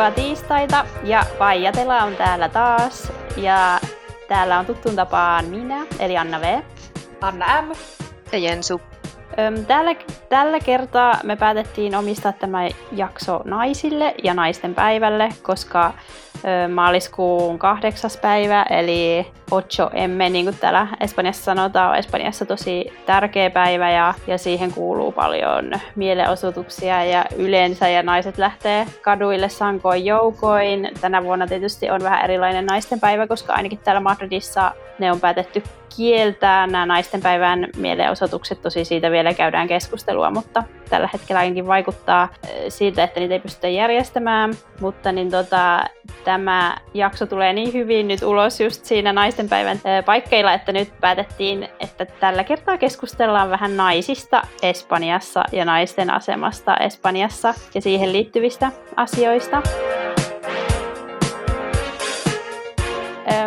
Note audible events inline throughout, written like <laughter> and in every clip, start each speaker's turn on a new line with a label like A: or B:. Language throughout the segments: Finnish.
A: kivaa tiistaita ja Paijatela on täällä taas ja täällä on tuttuun tapaan minä, eli Anna V.
B: Anna M.
C: Ja Jensu.
A: Tällä, tällä kertaa me päätettiin omistaa tämä jakso naisille ja naisten päivälle, koska maaliskuun kahdeksas päivä, eli Ocho Emme, niin kuin täällä Espanjassa sanotaan, on Espanjassa tosi tärkeä päivä ja, ja siihen kuuluu paljon mielenosoituksia ja yleensä ja naiset lähtee kaduille sankoin joukoin. Tänä vuonna tietysti on vähän erilainen naisten päivä, koska ainakin täällä Madridissa ne on päätetty kieltää nämä naisten päivän mielenosoitukset. Tosi siitä vielä käydään keskustelua, mutta tällä hetkellä ainakin vaikuttaa siitä, että niitä ei pystytä järjestämään. Mutta niin tota, tämä jakso tulee niin hyvin nyt ulos just siinä naisten päivän paikkeilla, että nyt päätettiin, että tällä kertaa keskustellaan vähän naisista Espanjassa ja naisten asemasta Espanjassa ja siihen liittyvistä asioista.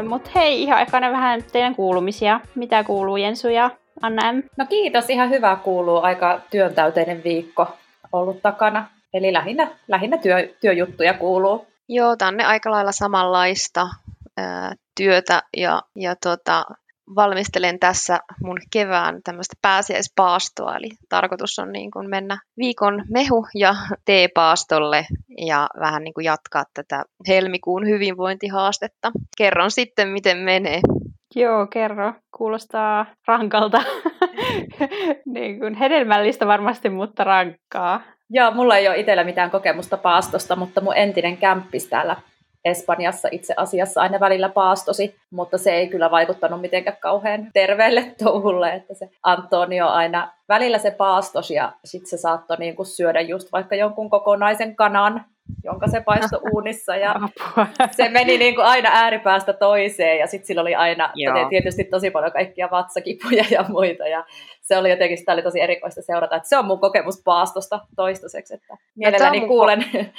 A: Mutta hei, ihan ekana vähän teidän kuulumisia. Mitä kuuluu Jensu ja Anna M?
B: No kiitos, ihan hyvä kuuluu. Aika työntäyteinen viikko ollut takana. Eli lähinnä, lähinnä työ, työjuttuja kuuluu.
C: Joo, tänne aika lailla samanlaista ää, työtä ja, ja tota, valmistelen tässä mun kevään tämmöistä pääsiäispaastoa, eli tarkoitus on niin kuin mennä viikon mehu- ja <laughs> teepaastolle ja vähän niin kuin jatkaa tätä helmikuun hyvinvointihaastetta. Kerron sitten, miten menee.
A: Joo, kerro. Kuulostaa rankalta. <laughs> niin kuin hedelmällistä varmasti, mutta rankkaa.
B: Joo, mulla ei ole itsellä mitään kokemusta paastosta, mutta mun entinen kämppis täällä Espanjassa itse asiassa aina välillä paastosi, mutta se ei kyllä vaikuttanut mitenkään kauhean terveelle <laughs> touhulle, että se Antonio aina välillä se paastos ja sitten se saattoi niinku syödä just vaikka jonkun kokonaisen kanan, jonka se paistoi <laughs> uunissa ja se meni niinku aina ääripäästä toiseen ja sitten sillä oli aina tietysti tosi paljon kaikkia vatsakipuja ja muita ja se oli jotenkin, sitä oli tosi erikoista seurata, että se on mun kokemus paastosta toistaiseksi, että mielelläni no, kuulen <laughs>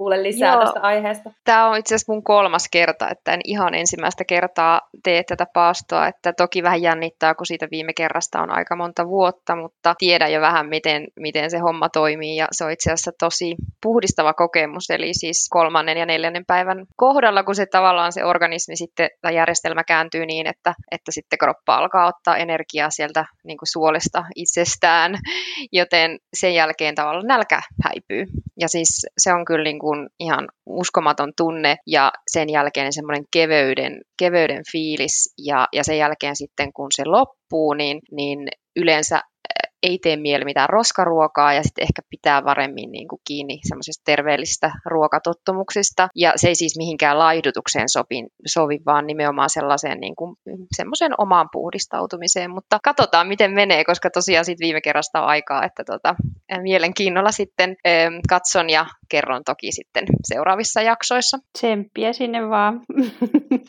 B: kuule lisää Joo. tästä aiheesta.
C: Tämä on itse asiassa mun kolmas kerta, että en ihan ensimmäistä kertaa tee tätä paastoa, että toki vähän jännittää, kun siitä viime kerrasta on aika monta vuotta, mutta tiedän jo vähän, miten, miten se homma toimii ja se on itse asiassa tosi puhdistava kokemus, eli siis kolmannen ja neljännen päivän kohdalla, kun se tavallaan se organismi sitten, tai järjestelmä kääntyy niin, että, että sitten kroppa alkaa ottaa energiaa sieltä niin kuin suolesta itsestään, joten sen jälkeen tavallaan nälkä häipyy. Ja siis se on kyllä niin kuin kuin ihan uskomaton tunne ja sen jälkeen semmoinen keveyden, keveyden fiilis ja, ja sen jälkeen sitten kun se loppuu, niin, niin yleensä ei tee mieli mitään roskaruokaa ja sitten ehkä pitää paremmin niin kuin kiinni semmoisista terveellisistä ruokatottumuksista. Ja se ei siis mihinkään laihdutukseen sopi, sovi, vaan nimenomaan sellaiseen niin kuin, semmoiseen omaan puhdistautumiseen. Mutta katsotaan, miten menee, koska tosiaan sitten viime kerrasta on aikaa, että tota, mielenkiinnolla sitten ö, katson ja kerron toki sitten seuraavissa jaksoissa.
A: Tsemppiä sinne vaan.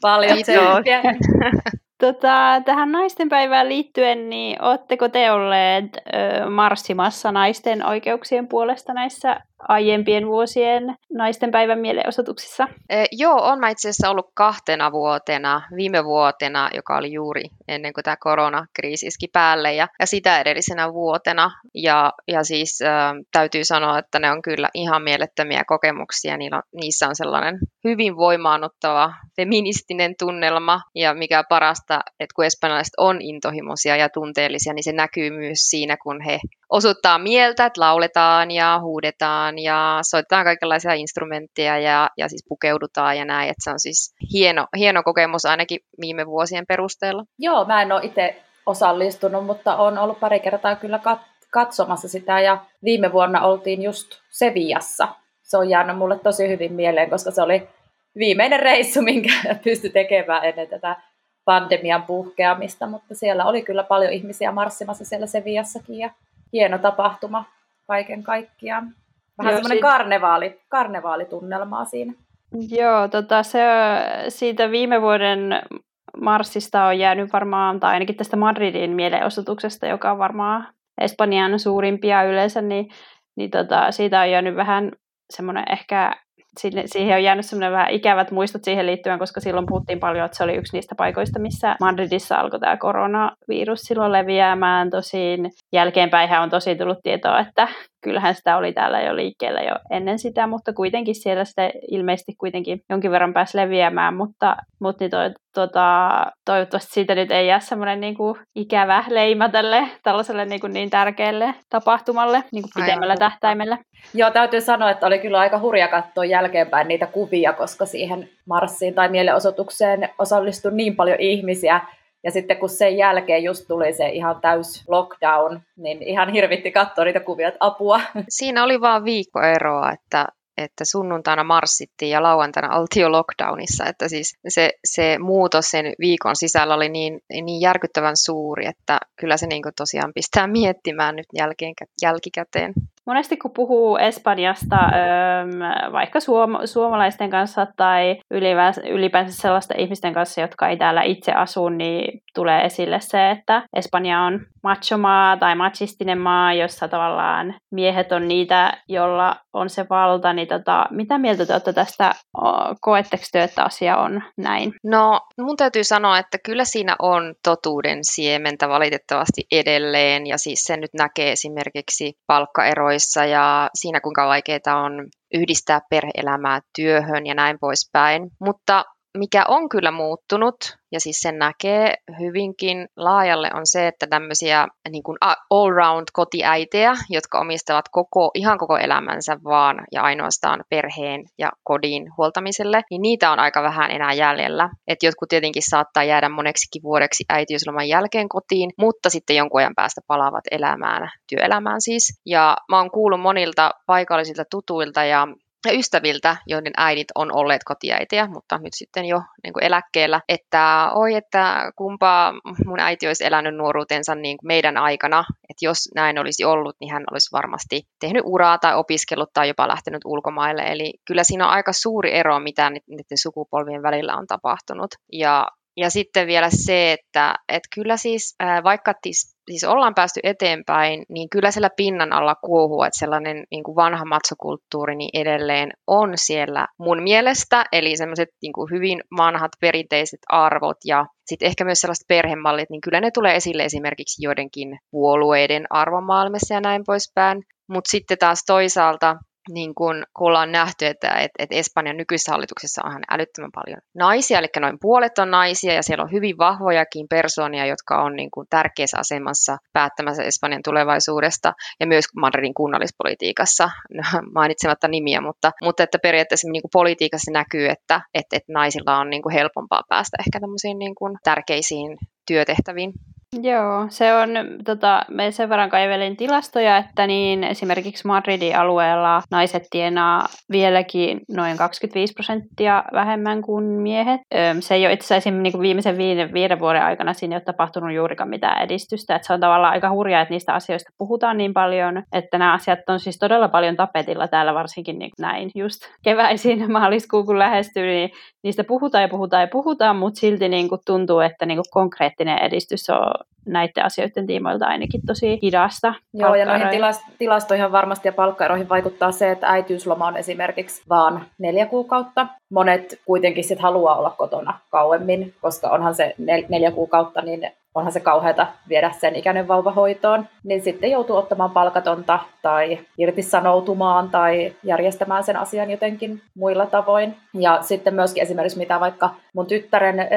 B: Paljon tsemppiä. <laughs>
A: Tota, tähän naisten päivään liittyen, niin oletteko te olleet ö, marssimassa naisten oikeuksien puolesta näissä aiempien vuosien naisten päivän mielenosoituksissa?
C: E, joo, on mä itse asiassa ollut kahtena vuotena, viime vuotena, joka oli juuri ennen kuin tämä koronakriisi iski päälle, ja, ja sitä edellisenä vuotena. Ja, ja siis äh, täytyy sanoa, että ne on kyllä ihan mielettömiä kokemuksia. Niillä on, niissä on sellainen hyvin voimaannuttava feministinen tunnelma, ja mikä parasta, että kun espanjalaiset on intohimoisia ja tunteellisia, niin se näkyy myös siinä, kun he osoittaa mieltä, että lauletaan ja huudetaan ja soitetaan kaikenlaisia instrumentteja ja, ja siis pukeudutaan ja näin. Että se on siis hieno, hieno kokemus ainakin viime vuosien perusteella.
B: Joo, mä en ole itse osallistunut, mutta on ollut pari kertaa kyllä kat- katsomassa sitä ja viime vuonna oltiin just Seviassa. Se on jäänyt mulle tosi hyvin mieleen, koska se oli viimeinen reissu, <laughs> minkä pystyi tekemään ennen tätä pandemian puhkeamista, mutta siellä oli kyllä paljon ihmisiä marssimassa siellä Seviassakin ja hieno tapahtuma kaiken kaikkiaan. Vähän semmoinen siitä... karnevaali, karnevaalitunnelmaa siinä.
A: Joo, tota, se, siitä viime vuoden Marsista on jäänyt varmaan, tai ainakin tästä Madridin mielenosoituksesta, joka on varmaan Espanjan suurimpia yleensä, niin, niin tota, siitä on jäänyt vähän semmoinen ehkä siihen on jäänyt semmoinen vähän ikävät muistot siihen liittyen, koska silloin puhuttiin paljon, että se oli yksi niistä paikoista, missä Madridissa alkoi tämä koronavirus silloin leviämään. Tosin jälkeenpäin on tosi tullut tietoa, että kyllähän sitä oli täällä jo liikkeellä jo ennen sitä, mutta kuitenkin siellä sitä ilmeisesti kuitenkin jonkin verran pääsi leviämään, mutta, mutta niin toi, tota, toivottavasti siitä nyt ei jää semmoinen niin kuin ikävä leima tälle tällaiselle niin, kuin niin tärkeälle tapahtumalle niin kuin pitemmällä Aivan. tähtäimellä.
B: Joo, täytyy sanoa, että oli kyllä aika hurja katsoa jälkeenpäin niitä kuvia, koska siihen marssiin tai mielenosoitukseen osallistui niin paljon ihmisiä, ja sitten kun sen jälkeen just tuli se ihan täys lockdown, niin ihan hirvitti katsoa niitä kuvia, että apua.
C: Siinä oli vaan viikkoeroa, että että sunnuntaina marssittiin ja lauantaina oltiin jo lockdownissa, että siis se, se muutos sen viikon sisällä oli niin, niin järkyttävän suuri, että kyllä se niin tosiaan pistää miettimään nyt jälkeen, jälkikäteen.
A: Monesti kun puhuu Espanjasta vaikka suom- suomalaisten kanssa tai ylipäänsä, sellaisten ihmisten kanssa, jotka ei täällä itse asu, niin tulee esille se, että Espanja on machomaa tai machistinen maa, jossa tavallaan miehet on niitä, jolla on se valta, niin tota, mitä mieltä te olette tästä? Koetteko te, että asia on näin?
C: No, mun täytyy sanoa, että kyllä siinä on totuuden siementä valitettavasti edelleen, ja siis se nyt näkee esimerkiksi palkkaeroissa ja siinä, kuinka vaikeaa on yhdistää perheelämää työhön ja näin poispäin. Mutta mikä on kyllä muuttunut, ja siis sen näkee hyvinkin laajalle, on se, että tämmöisiä niin kuin all-round kotiäitejä, jotka omistavat koko, ihan koko elämänsä vaan ja ainoastaan perheen ja kodin huoltamiselle, niin niitä on aika vähän enää jäljellä. Et jotkut tietenkin saattaa jäädä moneksikin vuodeksi äitiysloman jälkeen kotiin, mutta sitten jonkun ajan päästä palaavat elämään, työelämään siis. Ja mä oon kuullut monilta paikallisilta tutuilta ja ja ystäviltä, joiden äidit on olleet kotiäitiä, mutta nyt sitten jo niin kuin eläkkeellä, että oi, että kumpa mun äiti olisi elänyt nuoruutensa niin kuin meidän aikana, että jos näin olisi ollut, niin hän olisi varmasti tehnyt uraa tai opiskellut tai jopa lähtenyt ulkomaille. Eli kyllä siinä on aika suuri ero, mitä niiden sukupolvien välillä on tapahtunut. Ja ja sitten vielä se, että, että kyllä siis vaikka tis, siis ollaan päästy eteenpäin, niin kyllä siellä pinnan alla kuohuu, että sellainen niin kuin vanha matsokulttuuri niin edelleen on siellä mun mielestä, eli semmoiset niin kuin hyvin vanhat perinteiset arvot ja sitten ehkä myös sellaiset perhemallit, niin kyllä ne tulee esille esimerkiksi joidenkin puolueiden arvomaailmassa ja näin poispäin. Mutta sitten taas toisaalta niin kun ollaan nähty, että, että, että Espanjan nykyisessä hallituksessa on älyttömän paljon naisia, eli noin puolet on naisia, ja siellä on hyvin vahvojakin persoonia, jotka on niin kuin tärkeässä asemassa päättämässä Espanjan tulevaisuudesta, ja myös Madridin kunnallispolitiikassa, <laughs> mainitsematta nimiä, mutta, mutta että periaatteessa niin kuin politiikassa näkyy, että, että, että naisilla on niin kuin helpompaa päästä ehkä tämmöisiin niin kuin tärkeisiin työtehtäviin.
A: Joo, se on, tota, me sen verran kaivelin tilastoja, että niin esimerkiksi Madridin alueella naiset tienaa vieläkin noin 25 prosenttia vähemmän kuin miehet. Se ei ole itse asiassa niin viimeisen viiden, viiden vuoden aikana siinä ei ole tapahtunut juurikaan mitään edistystä. Että se on tavallaan aika hurjaa, että niistä asioista puhutaan niin paljon, että nämä asiat on siis todella paljon tapetilla täällä varsinkin niin näin just keväisin <laughs> maaliskuun kun lähestyy, niin niistä puhutaan ja puhutaan ja puhutaan, mutta silti niin kuin tuntuu, että niin kuin konkreettinen edistys on näiden asioiden tiimoilta ainakin tosi hidasta.
B: Joo, ja noihin tilastoihin varmasti ja palkkaeroihin vaikuttaa se, että äitiysloma on esimerkiksi vaan neljä kuukautta. Monet kuitenkin sit haluaa olla kotona kauemmin, koska onhan se nel- neljä kuukautta, niin onhan se kauheata viedä sen ikäinen vauvahoitoon, niin sitten joutuu ottamaan palkatonta tai irtisanoutumaan tai järjestämään sen asian jotenkin muilla tavoin. Ja sitten myöskin esimerkiksi mitä vaikka mun tyttären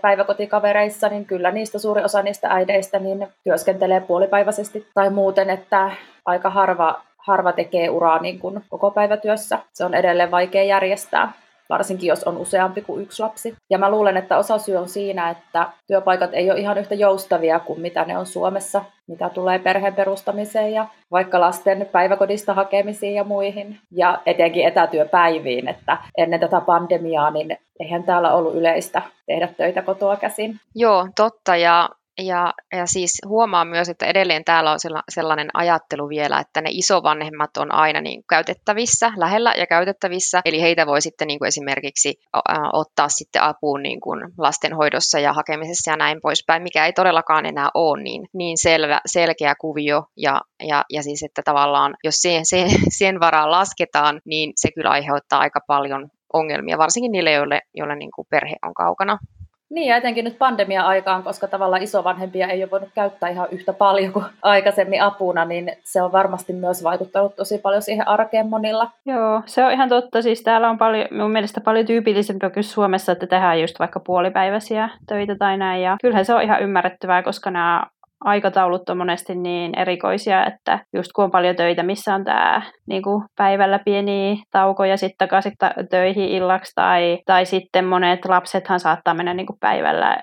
B: päiväkotikavereissa, niin kyllä niistä suuri osa niistä äideistä niin työskentelee puolipäiväisesti tai muuten, että aika harva harva tekee uraa niin kuin koko päivätyössä. Se on edelleen vaikea järjestää varsinkin jos on useampi kuin yksi lapsi. Ja mä luulen, että osa syy on siinä, että työpaikat ei ole ihan yhtä joustavia kuin mitä ne on Suomessa, mitä tulee perheen perustamiseen ja vaikka lasten päiväkodista hakemisiin ja muihin. Ja etenkin etätyöpäiviin, että ennen tätä pandemiaa, niin eihän täällä ollut yleistä tehdä töitä kotoa käsin.
C: Joo, totta. Ja ja, ja siis huomaa myös, että edelleen täällä on sellainen ajattelu vielä, että ne isovanhemmat on aina niin käytettävissä, lähellä ja käytettävissä, eli heitä voi sitten niin kuin esimerkiksi ottaa sitten apuun niin kuin lastenhoidossa ja hakemisessa ja näin poispäin, mikä ei todellakaan enää ole niin, niin selvä, selkeä kuvio, ja, ja, ja siis että tavallaan jos sen, sen, sen varaan lasketaan, niin se kyllä aiheuttaa aika paljon ongelmia, varsinkin niille, joille, joille niin kuin perhe on kaukana.
B: Niin, ja etenkin nyt pandemia-aikaan, koska tavallaan isovanhempia ei ole voinut käyttää ihan yhtä paljon kuin aikaisemmin apuna, niin se on varmasti myös vaikuttanut tosi paljon siihen arkeen monilla.
A: Joo, se on ihan totta. Siis täällä on paljon, mun mielestä paljon tyypillisempiä kuin Suomessa, että tehdään just vaikka puolipäiväisiä töitä tai näin. Ja kyllähän se on ihan ymmärrettävää, koska nämä aikataulut on monesti niin erikoisia, että just kun on paljon töitä, missä on tämä niin kuin päivällä pieni tauko ja sitten takaisin töihin illaksi, tai, tai sitten monet lapsethan saattaa mennä niin kuin päivällä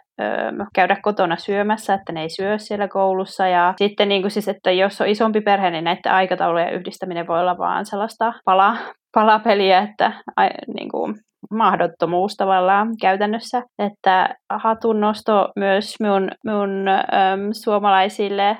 A: käydä kotona syömässä, että ne ei syö siellä koulussa. Ja sitten niin kuin siis, että jos on isompi perhe, niin näiden aikataulujen yhdistäminen voi olla vaan sellaista pala, palapeliä, että niin kuin, mahdottomuus tavallaan käytännössä. Että hatunnosto myös mun, mun äm, suomalaisille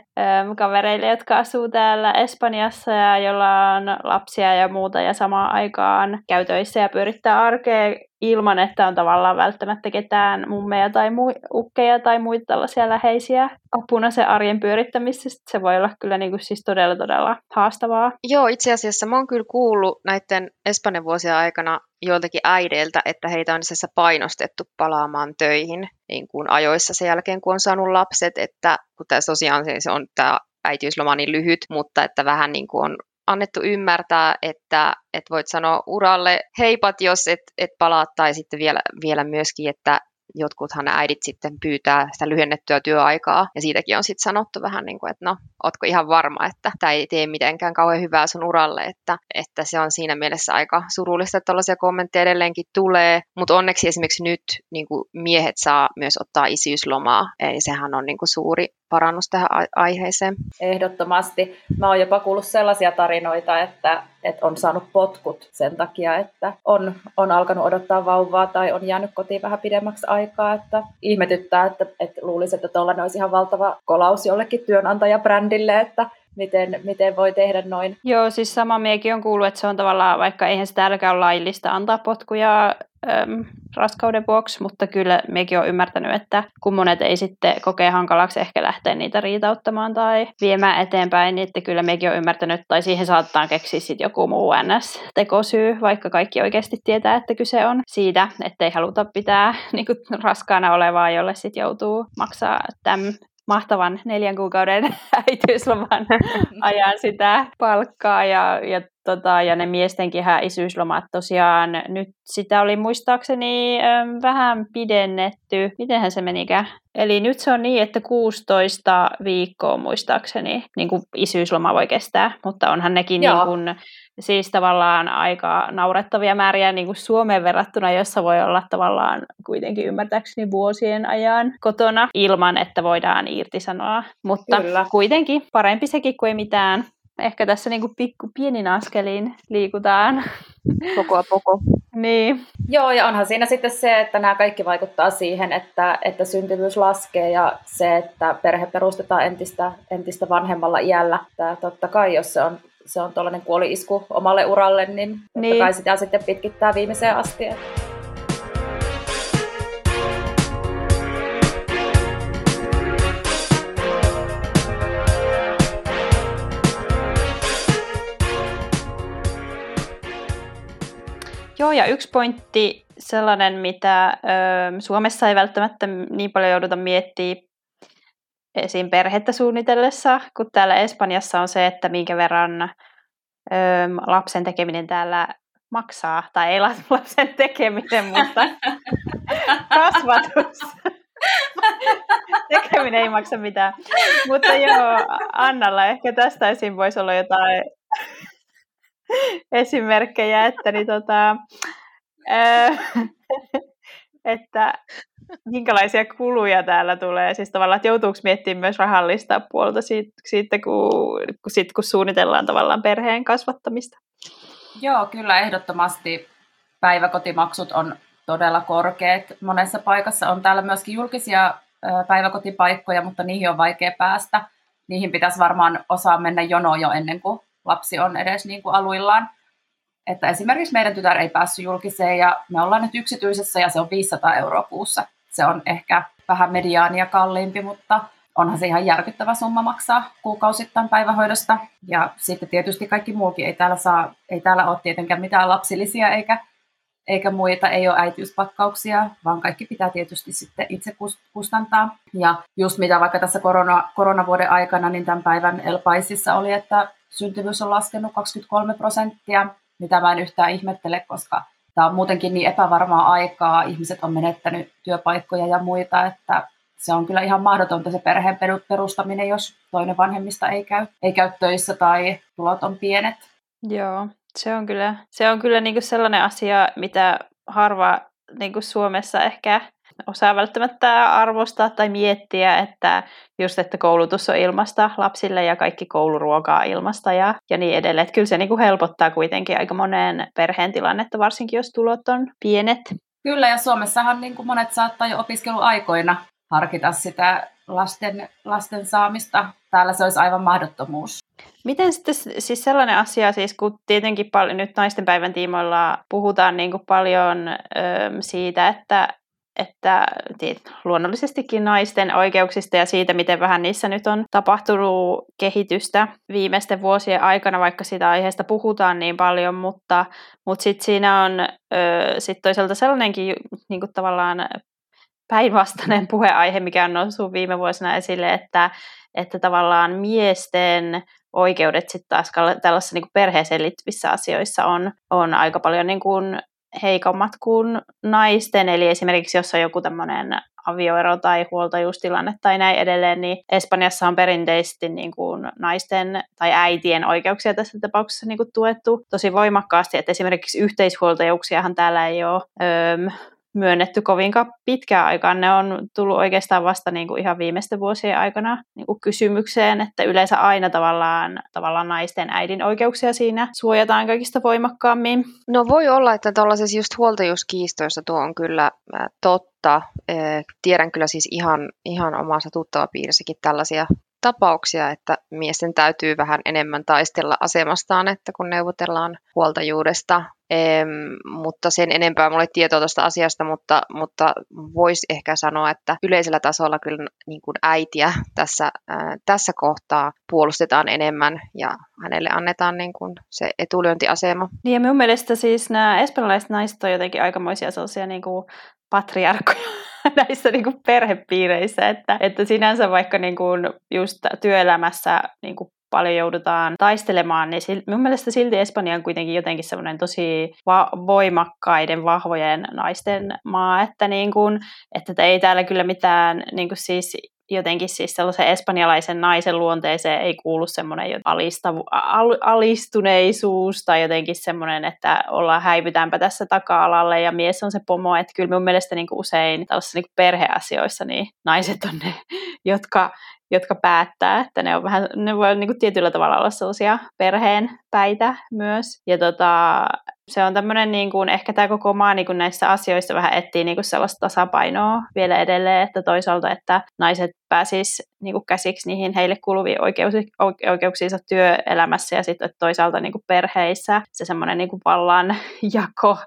A: kavereille, jotka asuu täällä Espanjassa ja jolla on lapsia ja muuta ja samaan aikaan käytöissä ja pyörittää arkea ilman, että on tavallaan välttämättä ketään mummeja tai mu- ukkeja tai muita tällaisia läheisiä apuna se arjen pyörittämisessä. Se voi olla kyllä niin kuin siis todella, todella haastavaa.
C: Joo, itse asiassa mä oon kyllä kuullut näiden Espanjan vuosien aikana joiltakin äideiltä, että heitä on itse painostettu palaamaan töihin niin kuin ajoissa sen jälkeen, kun on saanut lapset, että kun tämä tosiaan se on tämä äitiysloma niin lyhyt, mutta että vähän niin kuin on annettu ymmärtää, että, että voit sanoa uralle heipat, jos et, et palaa, tai sitten vielä, vielä myöskin, että jotkuthan äidit sitten pyytää sitä lyhennettyä työaikaa, ja siitäkin on sitten sanottu vähän niin kuin, että no, ootko ihan varma, että tämä ei tee mitenkään kauhean hyvää sun uralle, että, että se on siinä mielessä aika surullista, että tällaisia kommentteja edelleenkin tulee, mutta onneksi esimerkiksi nyt niin kuin miehet saa myös ottaa isyyslomaa, eli sehän on niin kuin suuri parannus tähän aiheeseen.
B: Ehdottomasti. Mä oon jopa kuullut sellaisia tarinoita, että, että on saanut potkut sen takia, että on, on alkanut odottaa vauvaa tai on jäänyt kotiin vähän pidemmäksi aikaa. Että ihmetyttää, että, että luulisi, että tuollainen olisi ihan valtava kolaus jollekin työnantajabrändille, että miten, miten voi tehdä noin.
A: Joo, siis sama miekin on kuullut, että se on tavallaan, vaikka eihän se täälläkään ole laillista antaa potkuja äm, raskauden vuoksi, mutta kyllä mekin on ymmärtänyt, että kun monet ei sitten kokee hankalaksi ehkä lähteä niitä riitauttamaan tai viemään eteenpäin, niin että kyllä mekin on ymmärtänyt, tai siihen saattaa keksiä sitten joku muu NS-tekosyy, vaikka kaikki oikeasti tietää, että kyse on siitä, että ei haluta pitää <laughs> niin kuin, raskaana olevaa, jolle sitten joutuu maksaa tämän mahtavan neljän kuukauden <laughs> äitiysloman <laughs> ajan sitä palkkaa ja, ja, tota, ja ne miestenkin isyyslomat tosiaan nyt sitä oli muistaakseni ö, vähän pidennetty. Mitenhän se menikään? Eli nyt se on niin, että 16 viikkoa muistaakseni niin kuin isyysloma voi kestää, mutta onhan nekin niin kuin, siis tavallaan aika naurettavia määriä niin kuin Suomeen verrattuna, jossa voi olla tavallaan kuitenkin ymmärtääkseni vuosien ajan kotona ilman, että voidaan irtisanoa. Mutta Kyllä. kuitenkin parempi sekin kuin ei mitään. Ehkä tässä niin kuin pikku pienin askelin liikutaan. <laughs>
C: Koko a koko.
A: Niin.
B: Joo, ja onhan siinä sitten se, että nämä kaikki vaikuttaa siihen, että, että syntyvyys laskee ja se, että perhe perustetaan entistä, entistä vanhemmalla iällä. Tämä totta kai, jos se on se on tuollainen kuoli-isku omalle uralle, niin, niin. kai sitä sitten pitkittää viimeiseen asti.
A: Joo, ja yksi pointti sellainen, mitä ö, Suomessa ei välttämättä niin paljon jouduta miettimään esim. perhettä suunnitellessa, kun täällä Espanjassa on se, että minkä verran ö, lapsen tekeminen täällä maksaa, tai ei <laughs> lapsen tekeminen, mutta <laughs> kasvatus. tekeminen ei maksa mitään. Mutta joo, Annalla ehkä tästä esim. voisi olla jotain esimerkkejä, että niin tota, <laughs> että minkälaisia kuluja täällä tulee? Siis tavallaan, että joutuuko miettimään myös rahallista puolta siitä, siitä kun, sit, kun suunnitellaan tavallaan perheen kasvattamista?
B: Joo, kyllä ehdottomasti päiväkotimaksut on todella korkeat. Monessa paikassa on täällä myöskin julkisia päiväkotipaikkoja, mutta niihin on vaikea päästä. Niihin pitäisi varmaan osaa mennä jonoon jo ennen kuin lapsi on edes niin kuin aluillaan. Että esimerkiksi meidän tytär ei päässyt julkiseen ja me ollaan nyt yksityisessä ja se on 500 euroa kuussa. Se on ehkä vähän mediaania kalliimpi, mutta onhan se ihan järkyttävä summa maksaa kuukausittain päivähoidosta. Ja sitten tietysti kaikki muukin ei täällä saa, ei täällä ole tietenkään mitään lapsillisia eikä, eikä muita, ei ole äitiyspakkauksia, vaan kaikki pitää tietysti sitten itse kustantaa. Ja just mitä vaikka tässä korona, koronavuoden aikana, niin tämän päivän Elpaisissa oli, että syntyvyys on laskenut 23 prosenttia, mitä mä en yhtään ihmettele, koska tämä on muutenkin niin epävarmaa aikaa, ihmiset on menettänyt työpaikkoja ja muita, että se on kyllä ihan mahdotonta se perheen perustaminen, jos toinen vanhemmista ei käy, ei käy töissä tai tulot on pienet.
A: Joo, se on kyllä, se on kyllä niinku sellainen asia, mitä harva niinku Suomessa ehkä osaa välttämättä arvostaa tai miettiä, että just, että koulutus on ilmasta lapsille ja kaikki kouluruokaa ilmasta ja, ja niin edelleen. Että kyllä se niinku helpottaa kuitenkin aika moneen perheen tilannetta, varsinkin jos tulot on pienet.
B: Kyllä, ja Suomessahan niin kuin monet saattaa jo opiskeluaikoina harkita sitä lasten, lasten saamista. Täällä se olisi aivan mahdottomuus.
A: Miten sitten siis sellainen asia, siis kun tietenkin paljon nyt naisten päivän tiimoilla puhutaan niin kuin paljon ö, siitä, että, että luonnollisestikin naisten oikeuksista ja siitä, miten vähän niissä nyt on tapahtunut kehitystä viimeisten vuosien aikana, vaikka sitä aiheesta puhutaan niin paljon, mutta, mutta sitten siinä on ö, sit toisaalta sellainenkin niin kuin tavallaan päinvastainen puheaihe, mikä on noussut viime vuosina esille, että, että tavallaan miesten oikeudet sitten taas tällaisissa niin perheeseen liittyvissä asioissa on, on aika paljon niin kuin heikommat kuin naisten. Eli esimerkiksi jos on joku tämmöinen avioero tai huoltajuustilanne tai näin edelleen, niin Espanjassa on perinteisesti niin kuin naisten tai äitien oikeuksia tässä tapauksessa niin kuin tuettu tosi voimakkaasti, että esimerkiksi yhteishuoltajuuksiahan täällä ei ole öö, myönnetty kovinkaan pitkään aikaan. Ne on tullut oikeastaan vasta niin kuin ihan viimeisten vuosien aikana niin kuin kysymykseen, että yleensä aina tavallaan, tavallaan naisten äidin oikeuksia siinä suojataan kaikista voimakkaammin.
C: No voi olla, että tuollaisessa just huoltajuuskiistoissa tuo on kyllä totta. Tiedän kyllä siis ihan, ihan omassa tuttavapiirissäkin tällaisia tapauksia, että miesten täytyy vähän enemmän taistella asemastaan, että kun neuvotellaan huoltajuudesta. Ehm, mutta sen enempää mulle tietoa tuosta asiasta, mutta, mutta voisi ehkä sanoa, että yleisellä tasolla kyllä niin kuin äitiä tässä, äh, tässä kohtaa puolustetaan enemmän ja hänelle annetaan niin kuin se etulyöntiasema.
A: Niin ja minun mielestä siis nämä espanjalaiset naiset on jotenkin aikamoisia sellaisia niin kuin patriarkkoja <laughs> näissä niin kuin perhepiireissä, että, että sinänsä vaikka niin kuin just työelämässä niin kuin paljon joudutaan taistelemaan, niin sil, mun mielestä silti Espanja on kuitenkin jotenkin semmoinen tosi va- voimakkaiden, vahvojen naisten maa, että, niin kuin, että ei täällä kyllä mitään niin kuin siis jotenkin siis sellaisen espanjalaisen naisen luonteeseen ei kuulu semmoinen alistavu, al, alistuneisuus tai jotenkin semmoinen, että ollaan häivytäänpä tässä taka-alalle ja mies on se pomo, että kyllä mun mielestä niin kuin usein tällaisissa niin kuin perheasioissa niin naiset on ne, jotka jotka päättää, että ne, on vähän, ne voi niin kuin tietyllä tavalla olla sellaisia perheen päitä myös. Ja tota, se on tämmöinen, niin kuin, ehkä tämä koko maa niin kuin näissä asioissa vähän etsii niin kuin sellaista tasapainoa vielä edelleen, että toisaalta, että naiset pääsis niin kuin käsiksi niihin heille kuuluviin oikeuksiinsa työelämässä ja sitten toisaalta niin kuin perheissä se semmoinen niin vallanjako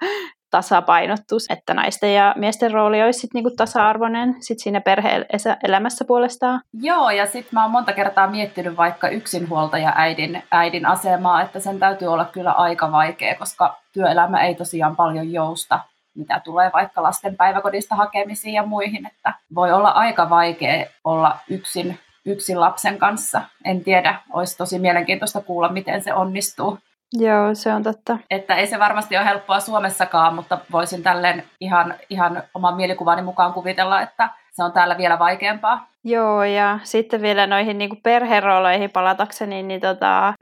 A: tasapainottus, että naisten ja miesten rooli olisi sit niinku tasa-arvoinen sit siinä perhe-elämässä puolestaan.
B: Joo, ja sitten mä oon monta kertaa miettinyt vaikka yksinhuoltaja äidin, äidin asemaa, että sen täytyy olla kyllä aika vaikea, koska työelämä ei tosiaan paljon jousta mitä tulee vaikka lasten päiväkodista hakemisiin ja muihin, että voi olla aika vaikea olla yksin, yksin lapsen kanssa. En tiedä, olisi tosi mielenkiintoista kuulla, miten se onnistuu.
A: Joo, se on totta.
B: Että ei se varmasti ole helppoa Suomessakaan, mutta voisin tälleen ihan, ihan oman mielikuvani mukaan kuvitella, että se on täällä vielä vaikeampaa.
A: Joo, ja sitten vielä noihin niin perherooleihin palatakseni, niin tota,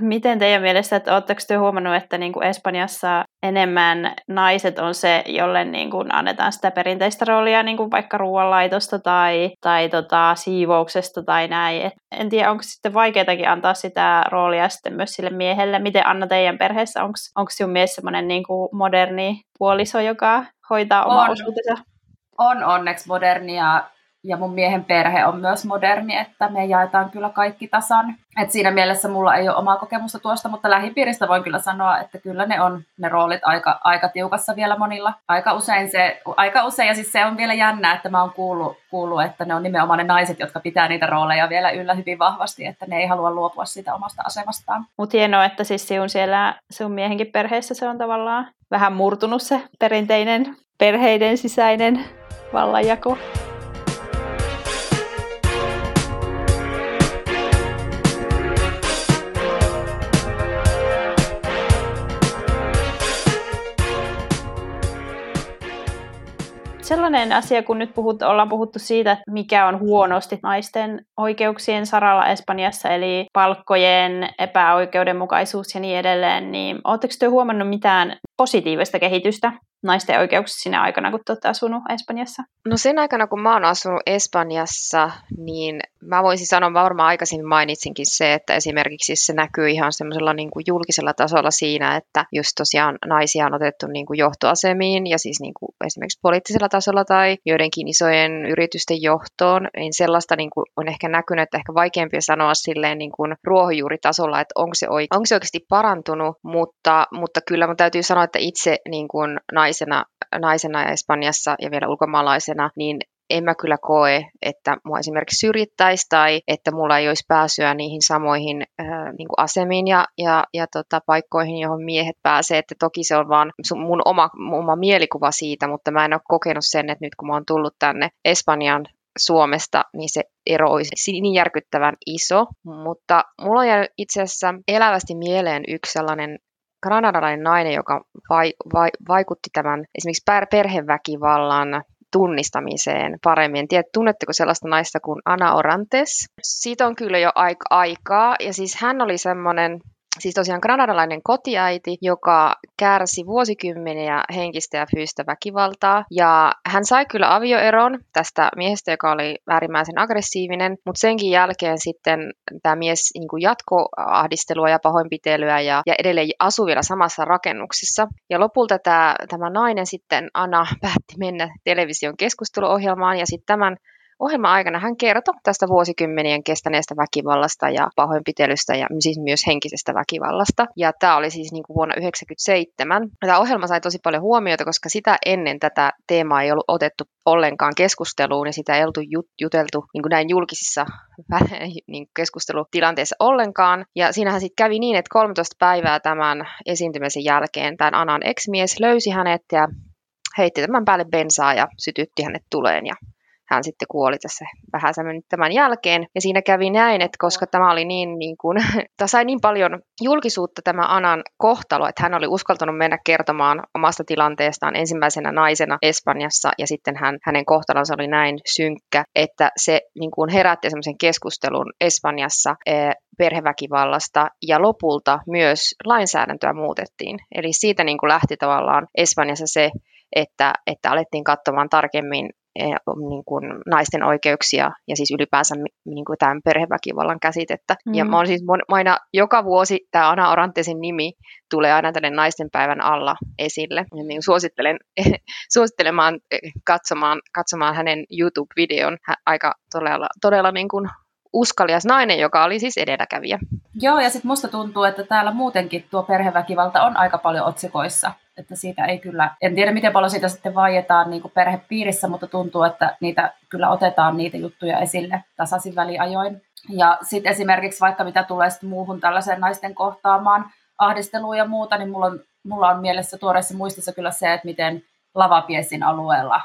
A: miten teidän mielestä, että oletteko te huomannut, että niin kuin Espanjassa enemmän naiset on se, jolle niin kuin annetaan sitä perinteistä roolia, niin kuin vaikka ruoanlaitosta tai, tai tota, siivouksesta tai näin. Et en tiedä, onko sitten vaikeatakin antaa sitä roolia sitten myös sille miehelle. Miten Anna teidän perheessä, onko sinun mies semmoinen niin moderni puoliso, joka hoitaa omaa osuutensa?
B: On onneksi modernia ja mun miehen perhe on myös moderni, että me jaetaan kyllä kaikki tasan. Et siinä mielessä mulla ei ole omaa kokemusta tuosta, mutta lähipiiristä voin kyllä sanoa, että kyllä ne on ne roolit aika, aika tiukassa vielä monilla. Aika usein, se, aika usein, ja siis se on vielä jännä, että mä oon kuullut, kuullut, että ne on nimenomaan ne naiset, jotka pitää niitä rooleja vielä yllä hyvin vahvasti, että ne ei halua luopua siitä omasta asemastaan.
A: Mutta hienoa, että siis sinun siellä sun miehenkin perheessä se on tavallaan vähän murtunut se perinteinen perheiden sisäinen vallanjako. Sellainen asia, kun nyt puhut, ollaan puhuttu siitä, että mikä on huonosti naisten oikeuksien saralla Espanjassa, eli palkkojen epäoikeudenmukaisuus ja niin edelleen, niin oletteko te huomannut mitään positiivista kehitystä naisten oikeuksissa sinä aikana, kun olette asunut Espanjassa?
C: No sen aikana, kun mä oon asunut Espanjassa, niin mä voisin sanoa, varmaan aikaisemmin mainitsinkin se, että esimerkiksi se näkyy ihan semmoisella niin kuin julkisella tasolla siinä, että just tosiaan naisia on otettu niin kuin johtoasemiin ja siis niin kuin esimerkiksi poliittisella tasolla tai joidenkin isojen yritysten johtoon, niin sellaista niin kuin on ehkä näkynyt, että ehkä vaikeampi sanoa silleen niin kuin ruohonjuuritasolla, että onko se, oike- onko se oikeasti parantunut, mutta, mutta kyllä mä täytyy sanoa, että itse niin kuin naisena, naisena Espanjassa ja vielä ulkomaalaisena, niin en mä kyllä koe, että mua esimerkiksi syrjittäisi tai että mulla ei olisi pääsyä niihin samoihin äh, niin kuin asemiin ja, ja, ja tota, paikkoihin, johon miehet pääsee. Että toki se on vaan mun oma, mun oma mielikuva siitä, mutta mä en ole kokenut sen, että nyt kun mä oon tullut tänne Espanjan Suomesta, niin se ero olisi niin järkyttävän iso. Mutta mulla on itse asiassa elävästi mieleen yksi sellainen kanadalainen nainen, joka vai, vai, vaikutti tämän esimerkiksi perheväkivallan tunnistamiseen paremmin. Tiedät, tunnetteko sellaista naista kuin Ana Orantes? Siitä on kyllä jo aika aikaa, ja siis hän oli semmoinen Siis tosiaan kanadalainen kotiäiti, joka kärsi vuosikymmeniä henkistä ja fyysistä väkivaltaa. Ja hän sai kyllä avioeron tästä miehestä, joka oli äärimmäisen aggressiivinen, mutta senkin jälkeen sitten tämä mies niin kuin jatko ahdistelua ja pahoinpitelyä ja, ja edelleen asui vielä samassa rakennuksessa. Ja lopulta tämä, tämä nainen sitten, Anna, päätti mennä television keskusteluohjelmaan ja sitten tämän Ohjelman aikana hän kertoi tästä vuosikymmenien kestäneestä väkivallasta ja pahoinpitelystä ja siis myös henkisestä väkivallasta. Ja tämä oli siis niin kuin vuonna 1997. Tämä ohjelma sai tosi paljon huomiota, koska sitä ennen tätä teemaa ei ollut otettu ollenkaan keskusteluun ja sitä ei oltu jut- juteltu niin kuin näin julkisissa <laughs> niin keskustelutilanteissa ollenkaan. Ja siinähän sitten kävi niin, että 13 päivää tämän esiintymisen jälkeen tämän Anan ex-mies löysi hänet ja heitti tämän päälle bensaa ja sytytti hänet tuleen ja hän sitten kuoli tässä vähän tämän jälkeen. Ja siinä kävi näin, että koska tämä oli niin, niin kuin, <laughs> tämä sai niin paljon julkisuutta tämä Anan kohtalo, että hän oli uskaltanut mennä kertomaan omasta tilanteestaan ensimmäisenä naisena Espanjassa, ja sitten hän, hänen kohtalonsa oli näin synkkä, että se niin kuin herätti semmoisen keskustelun Espanjassa eh, perheväkivallasta, ja lopulta myös lainsäädäntöä muutettiin. Eli siitä niin kuin lähti tavallaan Espanjassa se, että, että alettiin katsomaan tarkemmin niin kuin naisten oikeuksia ja siis ylipäänsä niin kuin tämän perheväkivallan käsitettä. Mm. Ja mä oon siis aina, joka vuosi tämä Ana Orantesin nimi tulee aina tänne naisten päivän alla esille. Ja niin suosittelen <laughs> suosittelemaan e, katsomaan, katsomaan hänen YouTube-videon. Hän aika todella, todella niin kuin uskalias nainen, joka oli siis edelläkävijä.
B: Joo, ja sitten musta tuntuu, että täällä muutenkin tuo perheväkivalta on aika paljon otsikoissa. Että siitä ei kyllä, en tiedä miten paljon siitä sitten vaietaan niin kuin perhepiirissä, mutta tuntuu, että niitä kyllä otetaan niitä juttuja esille tasaisin väliajoin. Ja sitten esimerkiksi vaikka mitä tulee sitten muuhun tällaiseen naisten kohtaamaan ahdisteluun ja muuta, niin mulla on, mulla on mielessä tuoreessa muistissa kyllä se, että miten lavapiesin alueella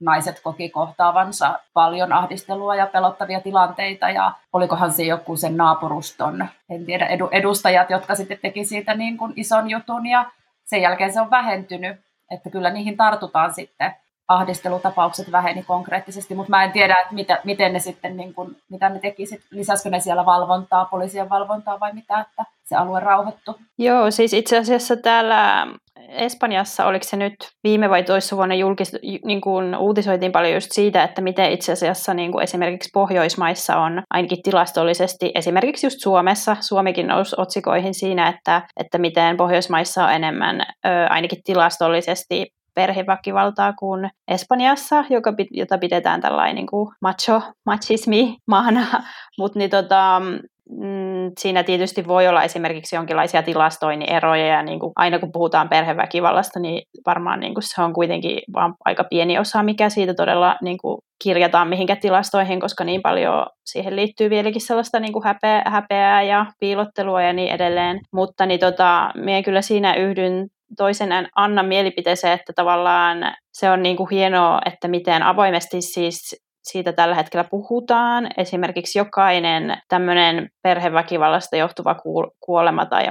B: naiset koki kohtaavansa paljon ahdistelua ja pelottavia tilanteita ja olikohan se joku sen naapuruston, en tiedä, edustajat, jotka sitten teki siitä niin kuin ison jutun ja sen jälkeen se on vähentynyt, että kyllä niihin tartutaan sitten ahdistelutapaukset väheni konkreettisesti, mutta mä en tiedä, että mitä, miten ne sitten, niin kuin, mitä ne teki, lisäskö ne siellä valvontaa, poliisien valvontaa vai mitä, että se alue rauhoittu.
A: Joo, siis itse asiassa täällä Espanjassa, oliko se nyt viime vai toissa vuonna julkis, niin kuin uutisoitiin paljon just siitä, että miten itse asiassa niin kuin esimerkiksi Pohjoismaissa on ainakin tilastollisesti, esimerkiksi just Suomessa, Suomikin nousi otsikoihin siinä, että, että miten Pohjoismaissa on enemmän ö, ainakin tilastollisesti perheväkivaltaa kuin Espanjassa, joka, jota pidetään tällainen niin kuin macho, machismi maana, <laughs> mutta niin tota, mm, siinä tietysti voi olla esimerkiksi jonkinlaisia tilastoinnin eroja ja niin kuin aina kun puhutaan perheväkivallasta, niin varmaan niin kuin se on kuitenkin vaan aika pieni osa, mikä siitä todella niin kuin kirjataan mihinkä tilastoihin, koska niin paljon siihen liittyy vieläkin sellaista niin kuin häpeä, häpeää ja piilottelua ja niin edelleen. Mutta niin tota, minä kyllä siinä yhdyn toisen Annan mielipiteeseen, että tavallaan se on niin kuin hienoa, että miten avoimesti siis siitä tällä hetkellä puhutaan. Esimerkiksi jokainen tämmöinen perheväkivallasta johtuva kuolema tai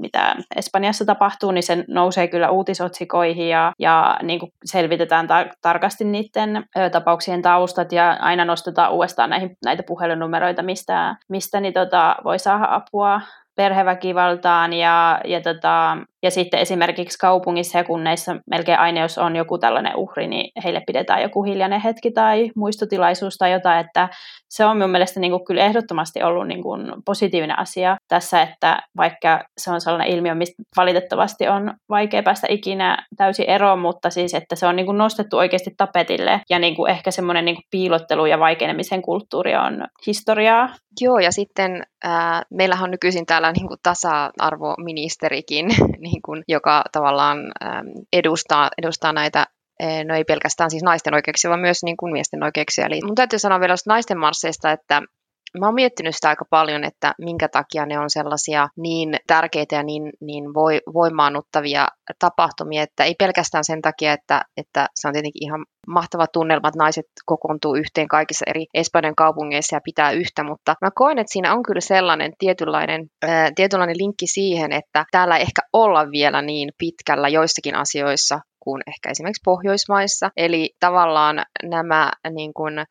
A: mitä Espanjassa tapahtuu, niin se nousee kyllä uutisotsikoihin ja, ja niin kuin selvitetään tar- tarkasti niiden ö, tapauksien taustat ja aina nostetaan uudestaan näihin, näitä puhelinnumeroita, mistä, mistä niin tota, voi saada apua perheväkivaltaan ja, ja, tota, ja sitten esimerkiksi kaupungissa ja kunneissa melkein aina, jos on joku tällainen uhri, niin heille pidetään joku hiljainen hetki tai muistotilaisuus tai jotain, että se on minun mielestä niin kuin kyllä ehdottomasti ollut niin kuin positiivinen asia tässä, että vaikka se on sellainen ilmiö, mistä valitettavasti on vaikea päästä ikinä täysin eroon, mutta siis, että se on niin kuin nostettu oikeasti tapetille ja niin kuin ehkä semmoinen niin kuin piilottelu ja vaikenemisen kulttuuri on historiaa.
C: Joo, ja sitten äh, meillähän on nykyisin täällä niin kuin tasa-arvoministerikin, <laughs> niin kuin, joka tavallaan ähm, edustaa, edustaa näitä Eh, no ei pelkästään siis naisten oikeuksia, vaan myös niin kuin miesten oikeuksia. Eli mun täytyy sanoa vielä naisten marsseista, että mä oon miettinyt sitä aika paljon, että minkä takia ne on sellaisia niin tärkeitä ja niin, niin voi, voimaannuttavia tapahtumia, että ei pelkästään sen takia, että, että se on tietenkin ihan mahtava tunnelma, että naiset kokoontuu yhteen kaikissa eri Espanjan kaupungeissa ja pitää yhtä, mutta mä koen, että siinä on kyllä sellainen tietynlainen, ää, tietynlainen linkki siihen, että täällä ei ehkä olla vielä niin pitkällä joissakin asioissa kuin ehkä esimerkiksi Pohjoismaissa. Eli tavallaan nämä niin kuin, äm,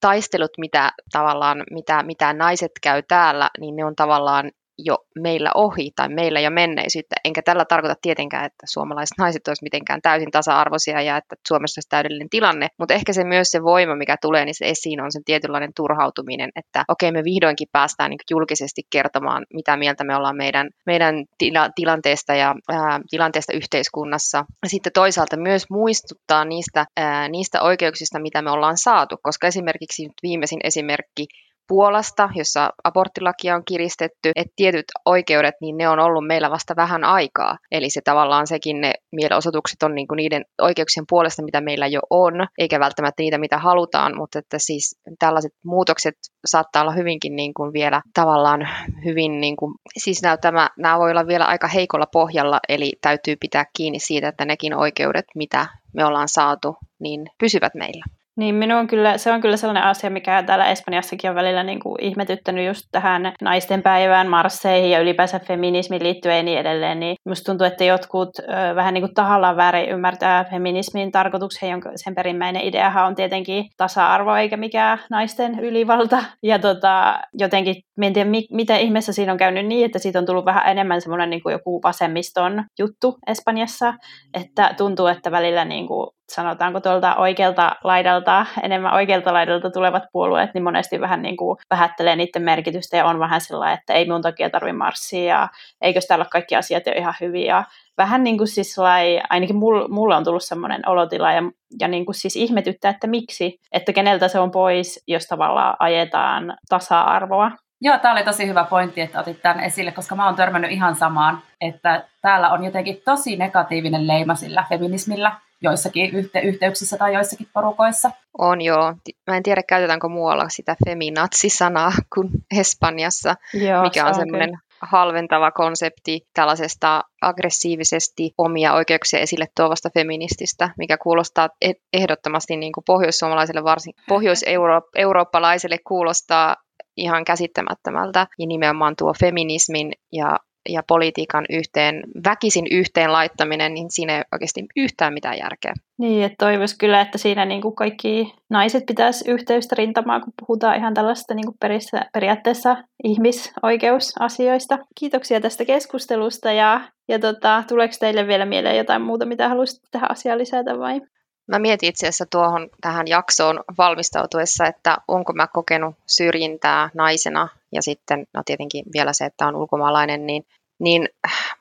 C: taistelut, mitä, tavallaan, mitä, mitä naiset käy täällä, niin ne on tavallaan jo meillä ohi tai meillä jo menneisyyttä. Enkä tällä tarkoita tietenkään, että suomalaiset naiset olisivat mitenkään täysin tasa-arvoisia ja että Suomessa olisi täydellinen tilanne, mutta ehkä se myös se voima, mikä tulee niin se esiin, on sen tietynlainen turhautuminen, että okei, okay, me vihdoinkin päästään niin julkisesti kertomaan, mitä mieltä me ollaan meidän, meidän tila- tilanteesta ja ää, tilanteesta yhteiskunnassa. Sitten toisaalta myös muistuttaa niistä, ää, niistä oikeuksista, mitä me ollaan saatu, koska esimerkiksi nyt viimeisin esimerkki Puolasta, jossa aborttilakia on kiristetty, että tietyt oikeudet, niin ne on ollut meillä vasta vähän aikaa. Eli se tavallaan sekin ne mielenosoitukset on niinku niiden oikeuksien puolesta, mitä meillä jo on, eikä välttämättä niitä, mitä halutaan, mutta että siis tällaiset muutokset saattaa olla hyvinkin niin kuin vielä tavallaan hyvin, niin kuin, siis nämä, tämä, nämä voi olla vielä aika heikolla pohjalla, eli täytyy pitää kiinni siitä, että nekin oikeudet, mitä me ollaan saatu, niin pysyvät meillä.
A: Niin minun kyllä, se on kyllä sellainen asia, mikä täällä Espanjassakin on välillä niin kuin ihmetyttänyt just tähän naisten päivään, marsseihin ja ylipäänsä feminismiin liittyen ja niin edelleen. Niin musta tuntuu, että jotkut ö, vähän niin kuin tahallaan väärin ymmärtää feminismin tarkoituksen, jonka sen perimmäinen ideahan on tietenkin tasa-arvo eikä mikään naisten ylivalta. Ja tota, jotenkin, en tiedä miten ihmeessä siinä on käynyt niin, että siitä on tullut vähän enemmän semmoinen niin kuin joku vasemmiston juttu Espanjassa, että tuntuu, että välillä niin kuin sanotaanko tuolta oikealta laidalta, enemmän oikealta laidalta tulevat puolueet, niin monesti vähän niin kuin vähättelee niiden merkitystä ja on vähän sillä että ei mun takia tarvi marssia ja eikö täällä ole kaikki asiat jo ihan hyviä. Vähän niin kuin siis lai, ainakin mulle on tullut semmoinen olotila ja, ja niin kuin siis ihmetyttää, että miksi, että keneltä se on pois, jos tavallaan ajetaan tasa-arvoa.
B: Joo, tämä oli tosi hyvä pointti, että otit tämän esille, koska mä oon törmännyt ihan samaan, että täällä on jotenkin tosi negatiivinen leima sillä feminismillä, joissakin yhte- yhteyksissä tai joissakin porukoissa.
C: On joo. Mä en tiedä, käytetäänkö muualla sitä feminatsi-sanaa kuin Espanjassa, joo, mikä on, semmoinen halventava konsepti tällaisesta aggressiivisesti omia oikeuksia esille tuovasta feminististä, mikä kuulostaa e- ehdottomasti niin kuin pohjoissuomalaiselle, varsin pohjois-eurooppalaiselle kuulostaa ihan käsittämättömältä. Ja nimenomaan tuo feminismin ja ja politiikan yhteen, väkisin yhteen laittaminen, niin siinä ei oikeasti yhtään mitään järkeä.
A: Niin, että toivoisi kyllä, että siinä niin kuin kaikki naiset pitäisi yhteystä rintamaa, kun puhutaan ihan tällaista niin kuin perissä, periaatteessa ihmisoikeusasioista. Kiitoksia tästä keskustelusta ja, ja tota, tuleeko teille vielä mieleen jotain muuta, mitä haluaisitte tähän asiaan lisätä vai?
C: Mä mietin itse asiassa tuohon tähän jaksoon valmistautuessa, että onko mä kokenut syrjintää naisena ja sitten no tietenkin vielä se, että on ulkomaalainen, niin, niin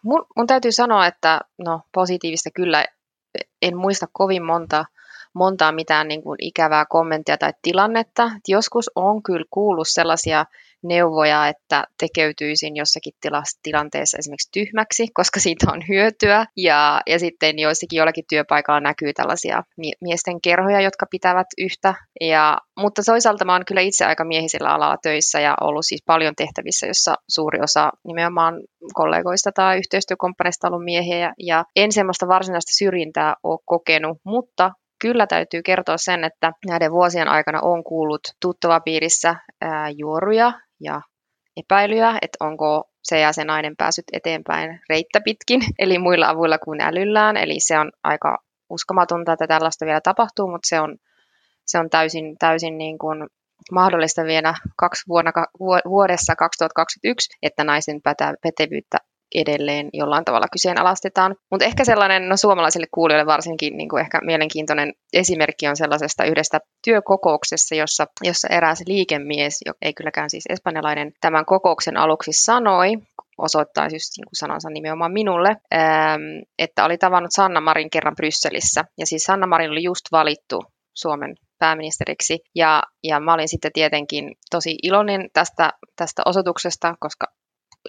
C: mun, mun täytyy sanoa, että no positiivista kyllä en muista kovin monta montaa mitään niin kuin ikävää kommenttia tai tilannetta. Et joskus on kyllä kuullut sellaisia neuvoja, että tekeytyisin jossakin tilas, tilanteessa esimerkiksi tyhmäksi, <laughs> koska siitä on hyötyä. Ja, ja sitten joissakin jollakin työpaikalla näkyy tällaisia miesten kerhoja, jotka pitävät yhtä. Ja, mutta toisaalta mä oon kyllä itse aika miehisellä alalla töissä ja ollut siis paljon tehtävissä, jossa suuri osa nimenomaan kollegoista tai yhteistyökumppaneista on ollut miehiä. Ja en semmoista varsinaista syrjintää ole kokenut, mutta kyllä täytyy kertoa sen, että näiden vuosien aikana on kuullut tuttavapiirissä ää, juoruja ja epäilyjä, että onko se ja se nainen päässyt eteenpäin reittä pitkin, <laughs> eli muilla avuilla kuin älyllään. Eli se on aika uskomatonta, että tällaista vielä tapahtuu, mutta se on, se on täysin, täysin niin kuin mahdollista vielä kaksi vuonna, vuodessa 2021, että naisen pätevyyttä edelleen jollain tavalla kyseenalaistetaan. Mutta ehkä sellainen, no suomalaisille kuulijoille varsinkin niin kuin ehkä mielenkiintoinen esimerkki on sellaisesta yhdestä työkokouksessa, jossa, jossa eräs liikemies, ei kylläkään siis espanjalainen, tämän kokouksen aluksi sanoi, osoittaa just niin kuin sanansa nimenomaan minulle, että oli tavannut Sanna Marin kerran Brysselissä. Ja siis Sanna Marin oli just valittu Suomen pääministeriksi. Ja, ja mä olin sitten tietenkin tosi iloinen tästä, tästä osoituksesta, koska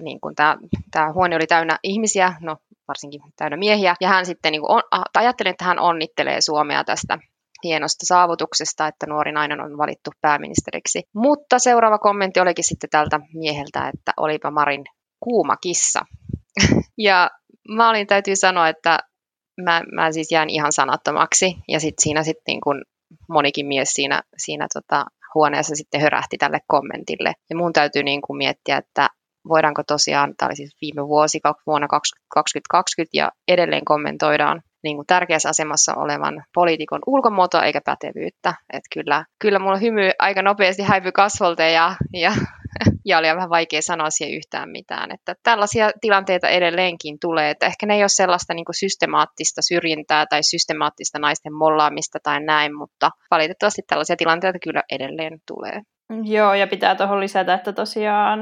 C: niin kuin tämä, tämä huone oli täynnä ihmisiä, no varsinkin täynnä miehiä, ja hän sitten niin kuin on, ajattelin, että hän onnittelee Suomea tästä hienosta saavutuksesta, että nuori nainen on valittu pääministeriksi. Mutta seuraava kommentti olikin sitten tältä mieheltä, että olipa Marin kuuma kissa. <laughs> ja mä olin, täytyy sanoa, että mä, mä siis jään ihan sanattomaksi, ja sitten siinä sitten niin kun monikin mies siinä, siinä tota huoneessa sitten hörähti tälle kommentille. Ja mun täytyy niin kuin miettiä, että voidaanko tosiaan, tämä oli siis viime vuosi, vuonna 2020, ja edelleen kommentoidaan niin kuin tärkeässä asemassa olevan poliitikon ulkomuotoa eikä pätevyyttä. Et kyllä, kyllä mulla hymy aika nopeasti häipyi kasvolta ja, ja, <laughs> ja oli vähän vaikea sanoa siihen yhtään mitään. Että tällaisia tilanteita edelleenkin tulee, että ehkä ne ei ole sellaista niin kuin systemaattista syrjintää tai systemaattista naisten mollaamista tai näin, mutta valitettavasti tällaisia tilanteita kyllä edelleen tulee.
A: Joo, ja pitää tuohon lisätä, että tosiaan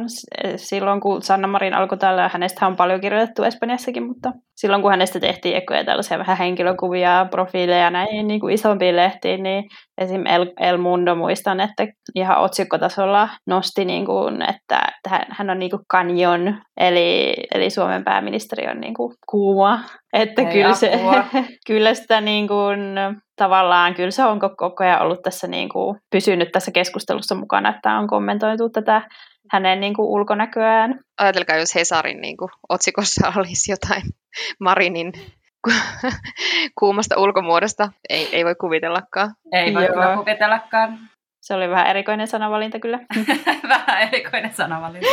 A: silloin kun Sanna Marin alkoi täällä, hänestä on paljon kirjoitettu Espanjassakin, mutta silloin kun hänestä tehtiin ekoja tällaisia vähän henkilökuvia, profiileja näihin niin kuin isompiin lehtiin, niin esim. El, El Mundo muistan, että ihan otsikkotasolla nosti, niin kuin, että, että hän on niin kuin kanjon, eli, eli Suomen pääministeri on niin kuin kuuma. Että Ei kyllä, se, <laughs> kyllä sitä niin kuin, tavallaan, kyllä se on koko ajan ollut tässä niin kuin, pysynyt tässä keskustelussa mukana, että on kommentoitu tätä hänen niin kuin, ulkonäköään.
C: Ajatelkaa, jos Hesarin niin kuin, otsikossa olisi jotain Marinin kuumasta ulkomuodosta. Ei, ei voi kuvitellakaan.
B: Ei voi kyllä kuvitellakaan.
A: Se oli vähän erikoinen sanavalinta kyllä. <laughs>
B: vähän erikoinen sanavalinta.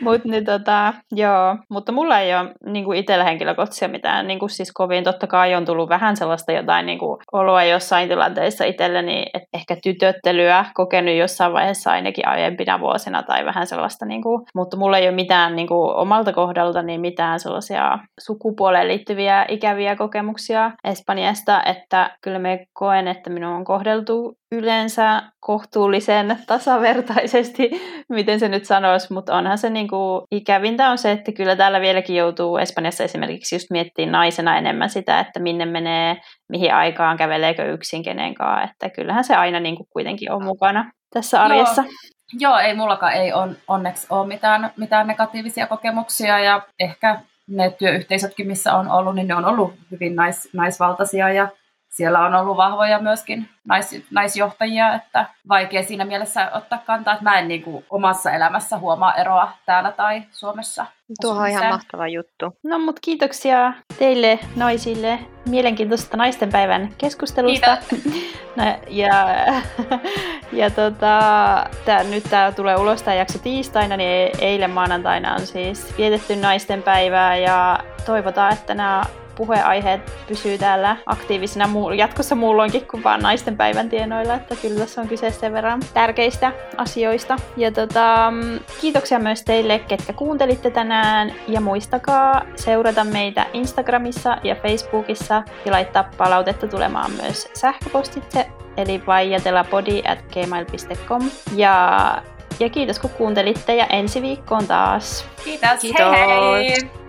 A: Mut, niin, tota, joo. Mutta mulla ei ole niin itsellä henkilökohtaisia mitään niin kuin siis kovin. Totta kai on tullut vähän sellaista jotain niin kuin oloa jossain tilanteissa itselleni, että ehkä tytöttelyä kokenut jossain vaiheessa ainakin aiempina vuosina tai vähän sellaista. Niin kuin, mutta mulla ei ole mitään niin kuin omalta kohdalta niin mitään sellaisia sukupuoleen liittyviä ikäviä kokemuksia Espanjasta, että kyllä me koen, että minun on kohdeltu yleensä kohtuullisen tasavertaisesti, <laughs> miten se nyt sanoisi, mutta onhan se niinku, ikävintä on se, että kyllä täällä vieläkin joutuu Espanjassa esimerkiksi just miettimään naisena enemmän sitä, että minne menee, mihin aikaan, käveleekö yksin kenenkaan, että kyllähän se aina niinku kuitenkin on mukana tässä arjessa.
B: Joo. Joo, ei mullakaan ei on, onneksi ole mitään, mitään negatiivisia kokemuksia ja ehkä ne työyhteisötkin, missä on ollut, niin ne on ollut hyvin nais, naisvaltaisia ja siellä on ollut vahvoja myöskin nais, naisjohtajia, että vaikea siinä mielessä ottaa kantaa, että mä en niin kuin omassa elämässä huomaa eroa täällä tai Suomessa.
C: Tuo on ihan mahtava juttu.
A: No mutta kiitoksia teille naisille mielenkiintoisesta naistenpäivän keskustelusta. <laughs> no, ja ja tota, tää, nyt tämä tulee ulos tämä jakso tiistaina, niin eilen maanantaina on siis vietetty naistenpäivää ja toivotaan, että nämä puheaiheet pysyy täällä aktiivisina jatkossa muulloinkin kuin vaan naisten päivän tienoilla, että kyllä tässä on kyse sen verran tärkeistä asioista. Ja tota, kiitoksia myös teille, ketkä kuuntelitte tänään ja muistakaa seurata meitä Instagramissa ja Facebookissa ja laittaa palautetta tulemaan myös sähköpostitse eli vaijatelapodi at gmail.com ja ja kiitos kun kuuntelitte ja ensi viikkoon taas.
B: Kiitos, kiitos. hei hei!